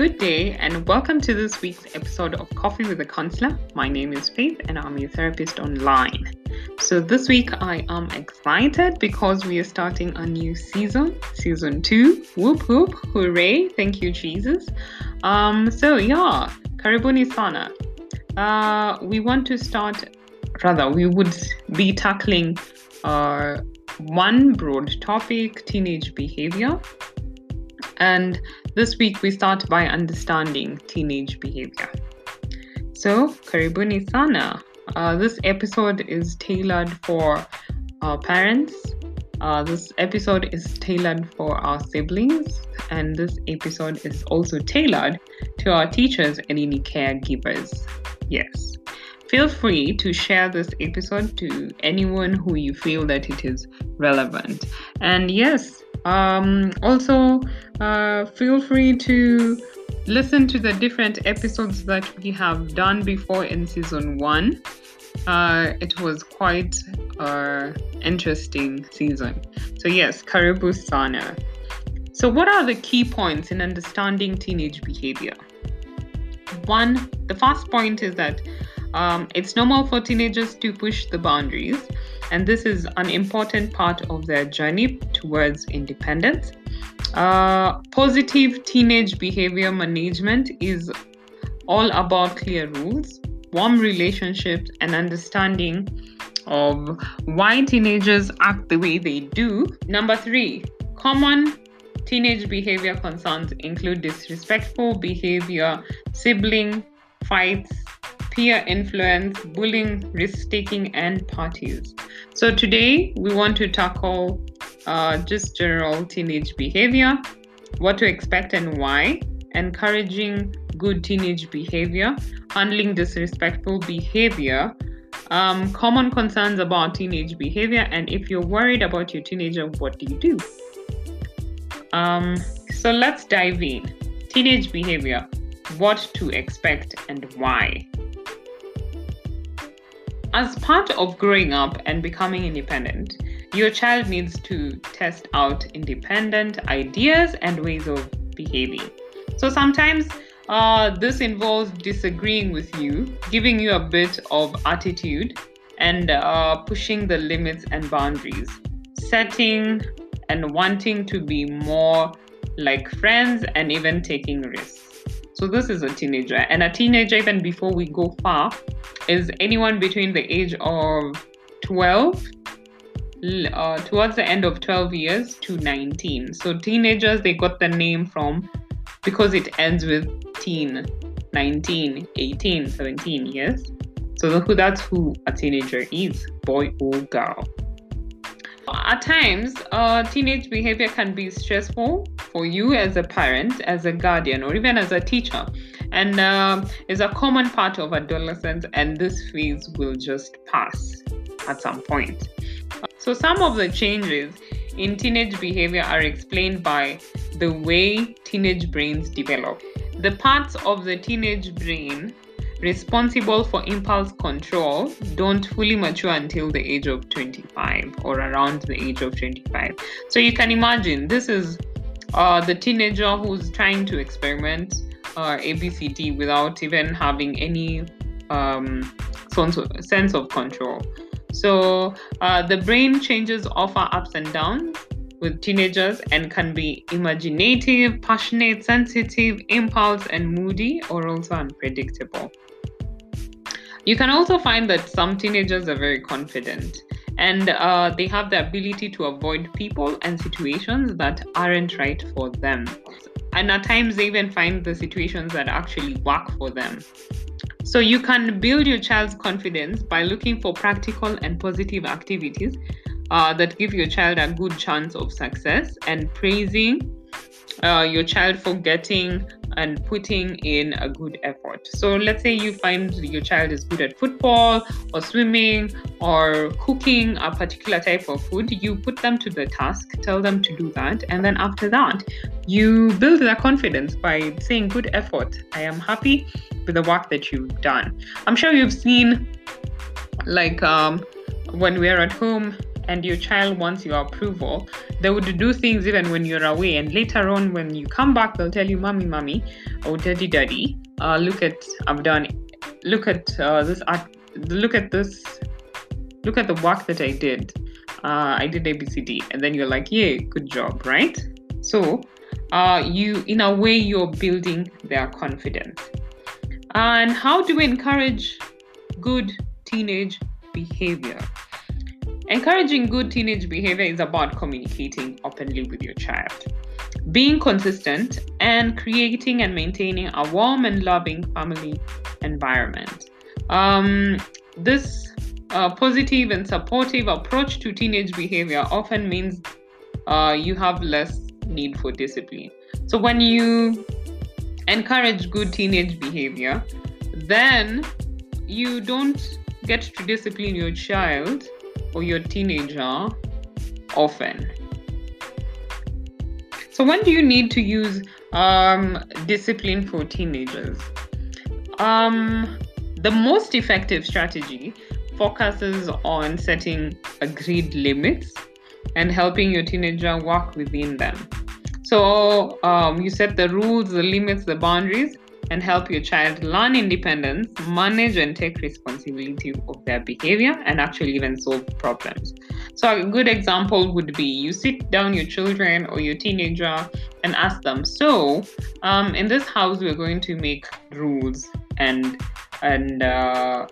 Good day, and welcome to this week's episode of Coffee with a Counselor. My name is Faith, and I'm your therapist online. So, this week I am excited because we are starting a new season, season two. Whoop whoop, hooray! Thank you, Jesus. Um, so yeah, karibuni sana. Uh, we want to start, rather, we would be tackling uh, one broad topic teenage behavior. And this week we start by understanding teenage behavior. So, karibuni sana. Uh, this episode is tailored for our parents. Uh, this episode is tailored for our siblings, and this episode is also tailored to our teachers and any caregivers. Yes. Feel free to share this episode to anyone who you feel that it is relevant. And yes, um, also, uh, feel free to listen to the different episodes that we have done before in season one. Uh, it was quite an interesting season. So, yes, Karibu Sana. So, what are the key points in understanding teenage behavior? One, the first point is that um, it's normal for teenagers to push the boundaries and this is an important part of their journey towards independence. Uh, positive teenage behavior management is all about clear rules, warm relationships, and understanding of why teenagers act the way they do. Number three, common teenage behavior concerns include disrespectful behavior, sibling fights, peer influence, bullying, risk taking, and parties. So, today we want to tackle uh, just general teenage behavior, what to expect and why, encouraging good teenage behavior, handling disrespectful behavior, um, common concerns about teenage behavior, and if you're worried about your teenager, what do you do? Um, so, let's dive in. Teenage behavior what to expect and why. As part of growing up and becoming independent, your child needs to test out independent ideas and ways of behaving. So sometimes uh, this involves disagreeing with you, giving you a bit of attitude, and uh, pushing the limits and boundaries, setting and wanting to be more like friends and even taking risks. So this is a teenager, and a teenager, even before we go far, is anyone between the age of 12 uh, towards the end of 12 years to 19. So teenagers, they got the name from because it ends with teen, 19, 18, 17 years. So that's who a teenager is, boy or girl. At times, uh, teenage behavior can be stressful for you as a parent, as a guardian, or even as a teacher, and uh, is a common part of adolescence. And this phase will just pass at some point. So, some of the changes in teenage behavior are explained by the way teenage brains develop. The parts of the teenage brain responsible for impulse control don't fully mature until the age of 25 or around the age of 25. So you can imagine this is uh, the teenager who's trying to experiment uh, ABCD without even having any um, sense of control. So uh, the brain changes offer ups and downs with teenagers and can be imaginative, passionate, sensitive, impulse, and moody, or also unpredictable. You can also find that some teenagers are very confident and uh, they have the ability to avoid people and situations that aren't right for them. And at times, they even find the situations that actually work for them. So, you can build your child's confidence by looking for practical and positive activities uh, that give your child a good chance of success and praising uh, your child for getting and putting in a good effort. So, let's say you find your child is good at football or swimming or cooking a particular type of food, you put them to the task, tell them to do that, and then after that, you build their confidence by saying, Good effort. I am happy with the work that you've done. I'm sure you've seen, like, um, when we're at home and your child wants your approval, they would do things even when you're away. And later on, when you come back, they'll tell you, Mommy, Mommy, or Daddy, Daddy, uh, look at, I've done, look at uh, this look at this, look at the work that I did. Uh, I did ABCD. And then you're like, Yay, good job, right? So, uh, you, in a way, you're building their confidence. And how do we encourage good teenage behavior? Encouraging good teenage behavior is about communicating openly with your child, being consistent, and creating and maintaining a warm and loving family environment. Um, this uh, positive and supportive approach to teenage behavior often means uh, you have less need for discipline. So when you encourage good teenage behavior, then you don't get to discipline your child or your teenager often. So, when do you need to use um, discipline for teenagers? Um, the most effective strategy focuses on setting agreed limits and helping your teenager work within them. So, um, you set the rules, the limits, the boundaries, and help your child learn independence, manage and take responsibility of their behavior, and actually even solve problems. So, a good example would be you sit down your children or your teenager and ask them, So, um, in this house, we're going to make rules and and uh,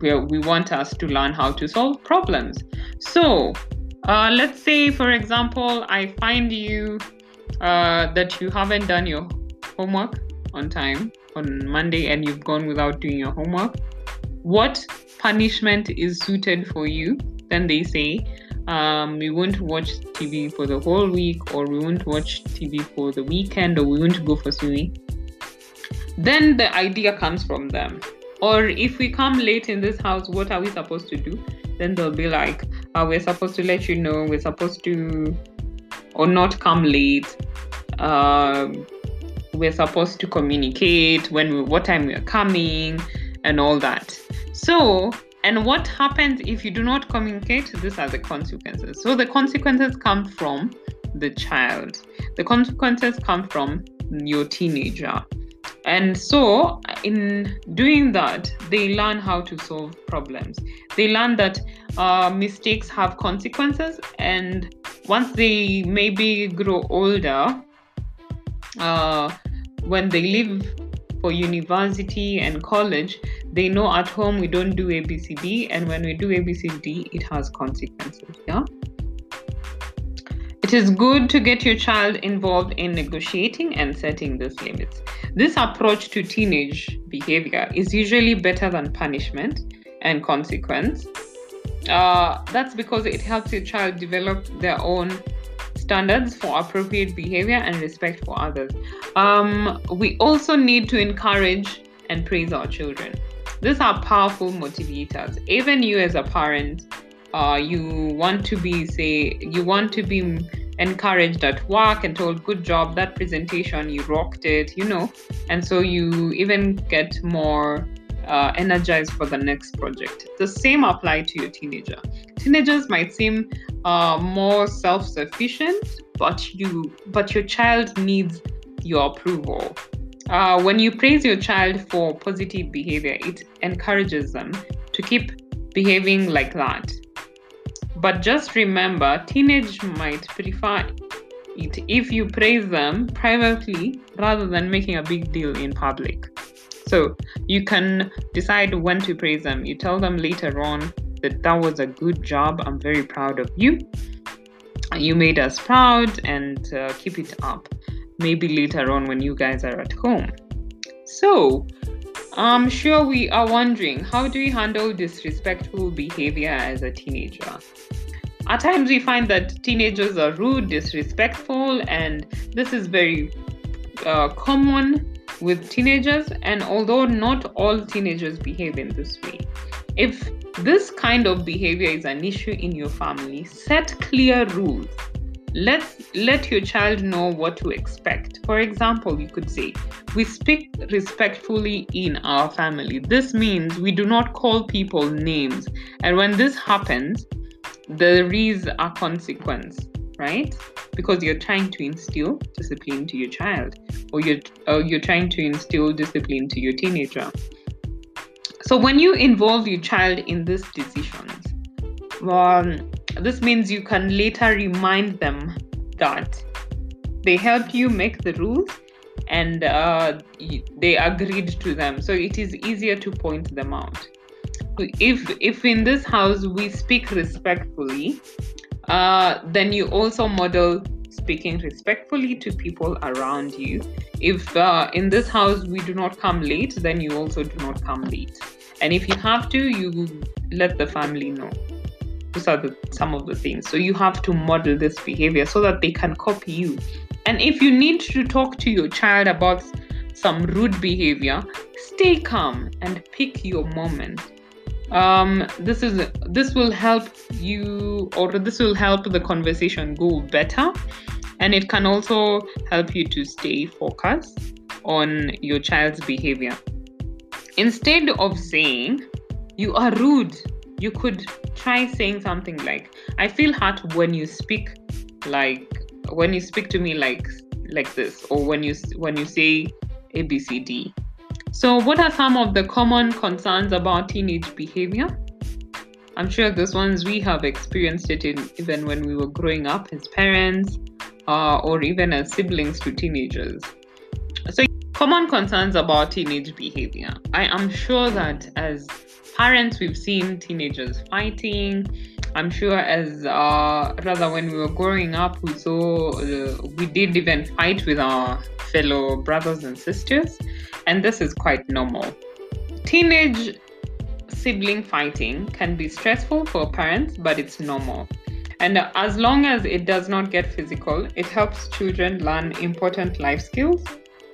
we want us to learn how to solve problems. So, uh, let's say, for example, I find you uh, that you haven't done your homework on time on Monday and you've gone without doing your homework, what punishment is suited for you? Then they say, um, we won't watch TV for the whole week, or we won't watch TV for the weekend, or we won't go for swimming. Then the idea comes from them. Or if we come late in this house, what are we supposed to do? Then they'll be like, oh, we're supposed to let you know, we're supposed to, or not come late. Um, we're supposed to communicate when we, what time we're coming and all that. So and what happens if you do not communicate? These are the consequences. So the consequences come from the child. The consequences come from your teenager. And so in doing that they learn how to solve problems. They learn that uh, mistakes have consequences and once they maybe grow older uh, when they leave for university and college, they know at home we don't do ABCD, and when we do ABCD, it has consequences. Yeah. It is good to get your child involved in negotiating and setting those limits. This approach to teenage behavior is usually better than punishment and consequence. Uh, that's because it helps your child develop their own standards for appropriate behavior and respect for others. Um, we also need to encourage and praise our children. These are powerful motivators. Even you, as a parent, uh, you want to be, say, you want to be encouraged at work and told, good job, that presentation, you rocked it, you know. And so you even get more uh, energized for the next project. The same apply to your teenager. Teenagers might seem uh, more self-sufficient, but you but your child needs your approval. Uh, when you praise your child for positive behavior, it encourages them to keep behaving like that. But just remember, teenage might prefer it if you praise them privately rather than making a big deal in public. So you can decide when to praise them. You tell them later on that that was a good job. I'm very proud of you. You made us proud and uh, keep it up. Maybe later on when you guys are at home. So, I'm sure we are wondering how do we handle disrespectful behavior as a teenager? At times, we find that teenagers are rude, disrespectful, and this is very uh, common with teenagers, and although not all teenagers behave in this way, if this kind of behavior is an issue in your family, set clear rules. Let let your child know what to expect. For example, you could say, "We speak respectfully in our family. This means we do not call people names, and when this happens, there is a consequence, right? Because you're trying to instill discipline to your child, or you're or you're trying to instill discipline to your teenager. So when you involve your child in these decisions, um, this means you can later remind them that they helped you make the rules and uh, they agreed to them. So it is easier to point them out. If if in this house we speak respectfully, uh, then you also model speaking respectfully to people around you. If uh, in this house we do not come late, then you also do not come late. And if you have to, you let the family know. Those are the, some of the things. So you have to model this behavior so that they can copy you. And if you need to talk to your child about some rude behavior, stay calm and pick your moment. Um, this is this will help you, or this will help the conversation go better, and it can also help you to stay focused on your child's behavior. Instead of saying you are rude, you could try saying something like, I feel hurt when you speak like when you speak to me like like this or when you when you say abcd so what are some of the common concerns about teenage behavior? I'm sure these ones we have experienced it in, even when we were growing up as parents uh, or even as siblings to teenagers common concerns about teenage behavior i am sure that as parents we've seen teenagers fighting I'm sure as uh, rather when we were growing up, we saw uh, we did even fight with our fellow brothers and sisters, and this is quite normal. Teenage sibling fighting can be stressful for parents, but it's normal. And as long as it does not get physical, it helps children learn important life skills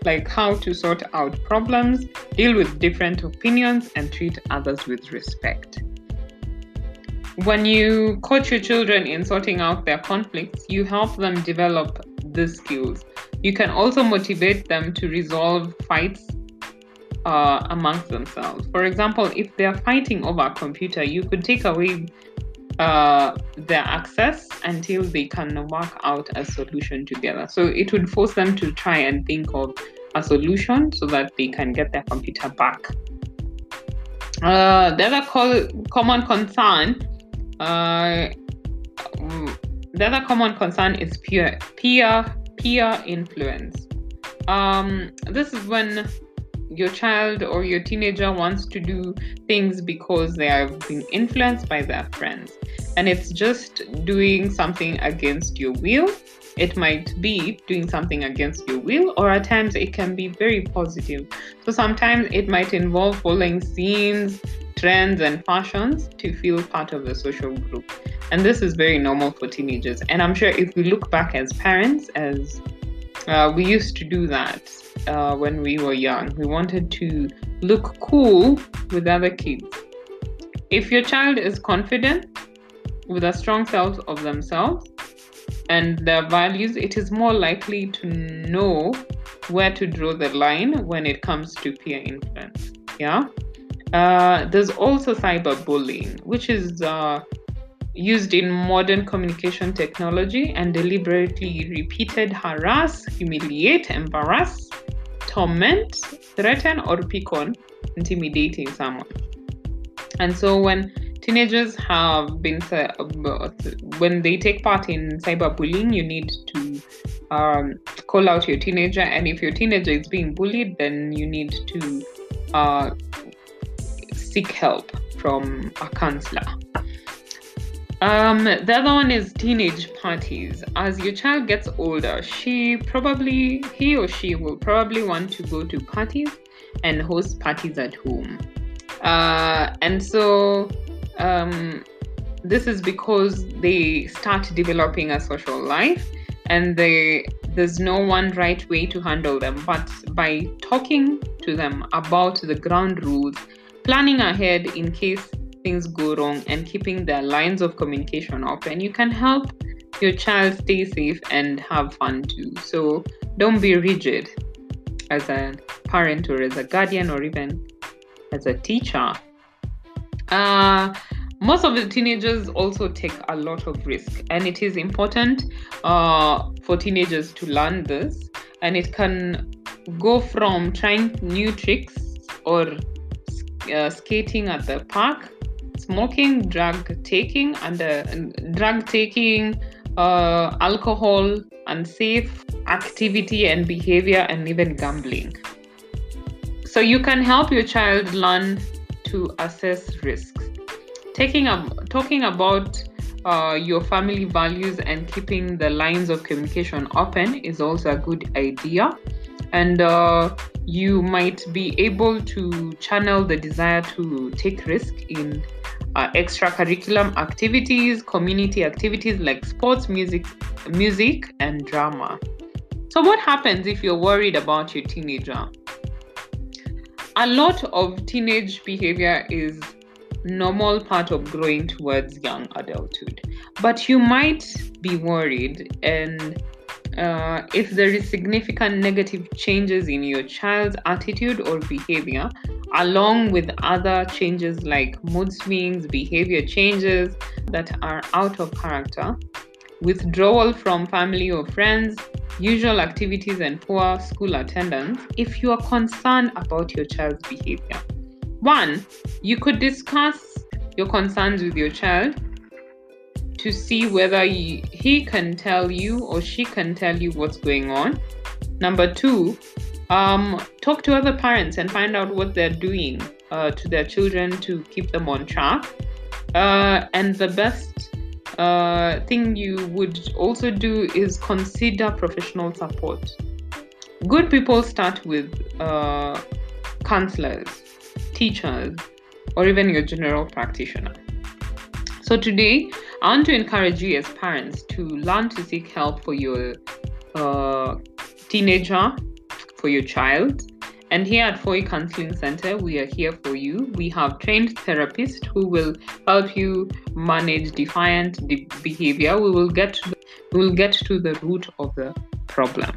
like how to sort out problems, deal with different opinions, and treat others with respect when you coach your children in sorting out their conflicts, you help them develop these skills. You can also motivate them to resolve fights uh, amongst themselves. For example, if they're fighting over a computer, you could take away uh, their access until they can work out a solution together. So it would force them to try and think of a solution so that they can get their computer back. Uh, the other co- common concern uh, the other common concern is peer peer peer influence. Um, this is when your child or your teenager wants to do things because they are being influenced by their friends, and it's just doing something against your will. It might be doing something against your will, or at times it can be very positive. So sometimes it might involve following scenes, trends and fashions to feel part of the social group. And this is very normal for teenagers. And I'm sure if we look back as parents, as uh, we used to do that uh, when we were young, we wanted to look cool with other kids. If your child is confident with a strong sense of themselves and their values, it is more likely to know where to draw the line when it comes to peer influence. Yeah. Uh, there's also cyberbullying, which is uh, used in modern communication technology and deliberately repeated harass, humiliate, embarrass, torment, threaten, or pick on intimidating someone. And so when teenagers have been when they take part in cyberbullying, you need to um, call out your teenager, and if your teenager is being bullied, then you need to uh, seek help from a counselor. Um, the other one is teenage parties. As your child gets older, she probably, he or she will probably want to go to parties and host parties at home. Uh, and so, um, this is because they start developing a social life and they, there's no one right way to handle them. But by talking to them about the ground rules planning ahead in case things go wrong and keeping their lines of communication open, you can help your child stay safe and have fun too. So don't be rigid as a parent or as a guardian or even as a teacher. Uh, most of the teenagers also take a lot of risk, and it is important uh, for teenagers to learn this. And it can go from trying new tricks or uh, skating at the park, smoking, drug taking, and uh, drug taking, uh, alcohol, unsafe activity and behavior, and even gambling. So you can help your child learn to assess risks. Taking up, talking about uh, your family values and keeping the lines of communication open is also a good idea. And uh, you might be able to channel the desire to take risk in uh, extracurricular activities, community activities like sports, music, music, and drama. So, what happens if you're worried about your teenager? A lot of teenage behavior is normal part of growing towards young adulthood, but you might be worried and uh, if there is significant negative changes in your child's attitude or behavior along with other changes like mood swings behavior changes that are out of character withdrawal from family or friends usual activities and poor school attendance if you are concerned about your child's behavior. One you could discuss your concerns with your child to see whether he, can tell you or she can tell you what's going on. Number two, um, talk to other parents and find out what they're doing uh, to their children to keep them on track. Uh, and the best uh, thing you would also do is consider professional support. Good people start with uh, counselors, teachers, or even your general practitioner. So today, I want to encourage you as parents to learn to seek help for your uh, teenager, for your child. And here at Foi Counseling Center, we are here for you. We have trained therapists who will help you manage defiant de- behavior. We will get to the, we will get to the root of the problem.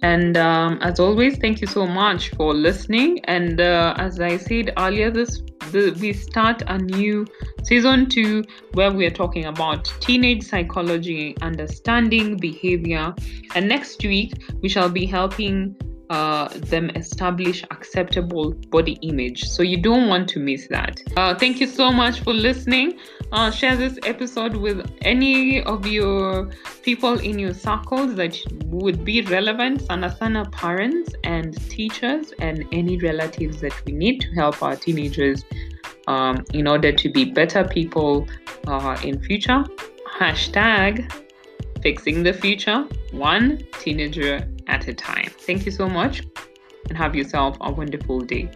And um, as always, thank you so much for listening. And uh, as I said earlier, this we start a new season two where we are talking about teenage psychology, understanding behavior. And next week, we shall be helping uh, them establish acceptable body image. So you don't want to miss that. Uh, thank you so much for listening. Uh, share this episode with any of your people in your circles that would be relevant. Sana sana parents and teachers and any relatives that we need to help our teenagers um, in order to be better people uh, in future. Hashtag fixing the future one teenager at a time. Thank you so much and have yourself a wonderful day.